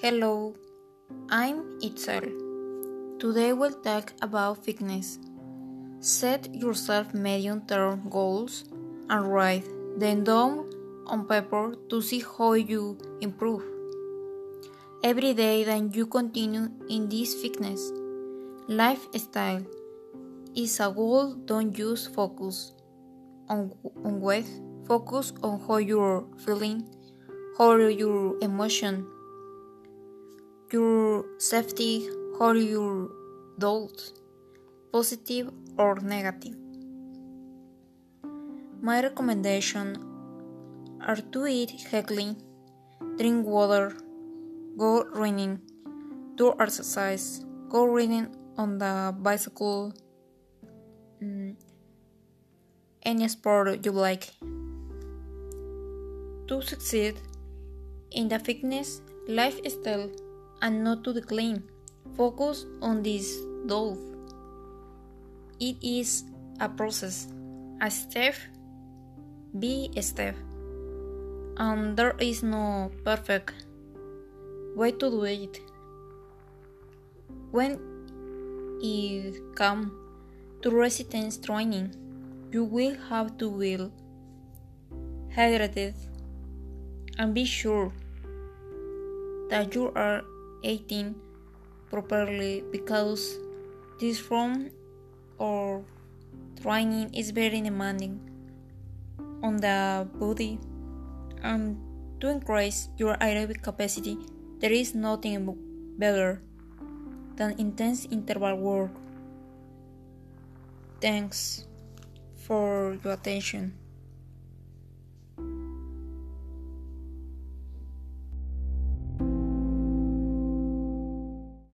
Hello, I'm Itzel. Today we'll talk about fitness. Set yourself medium term goals and write them down on paper to see how you improve. Every day that you continue in this fitness lifestyle is a goal, don't use focus on, on weight, focus on how you're feeling, how your emotion your safety or your doubts, positive or negative. My recommendation are to eat healthy, drink water, go running, do exercise, go riding on the bicycle, mm, any sport you like. To succeed in the fitness lifestyle and not to decline. Focus on this dove. It is a process, a step be a step. And there is no perfect way to do it. When it comes to resistance training, you will have to will hydrated and be sure that you are eating properly because this form or training is very demanding on the body. And to increase your aerobic capacity there is nothing better than intense interval work. Thanks for your attention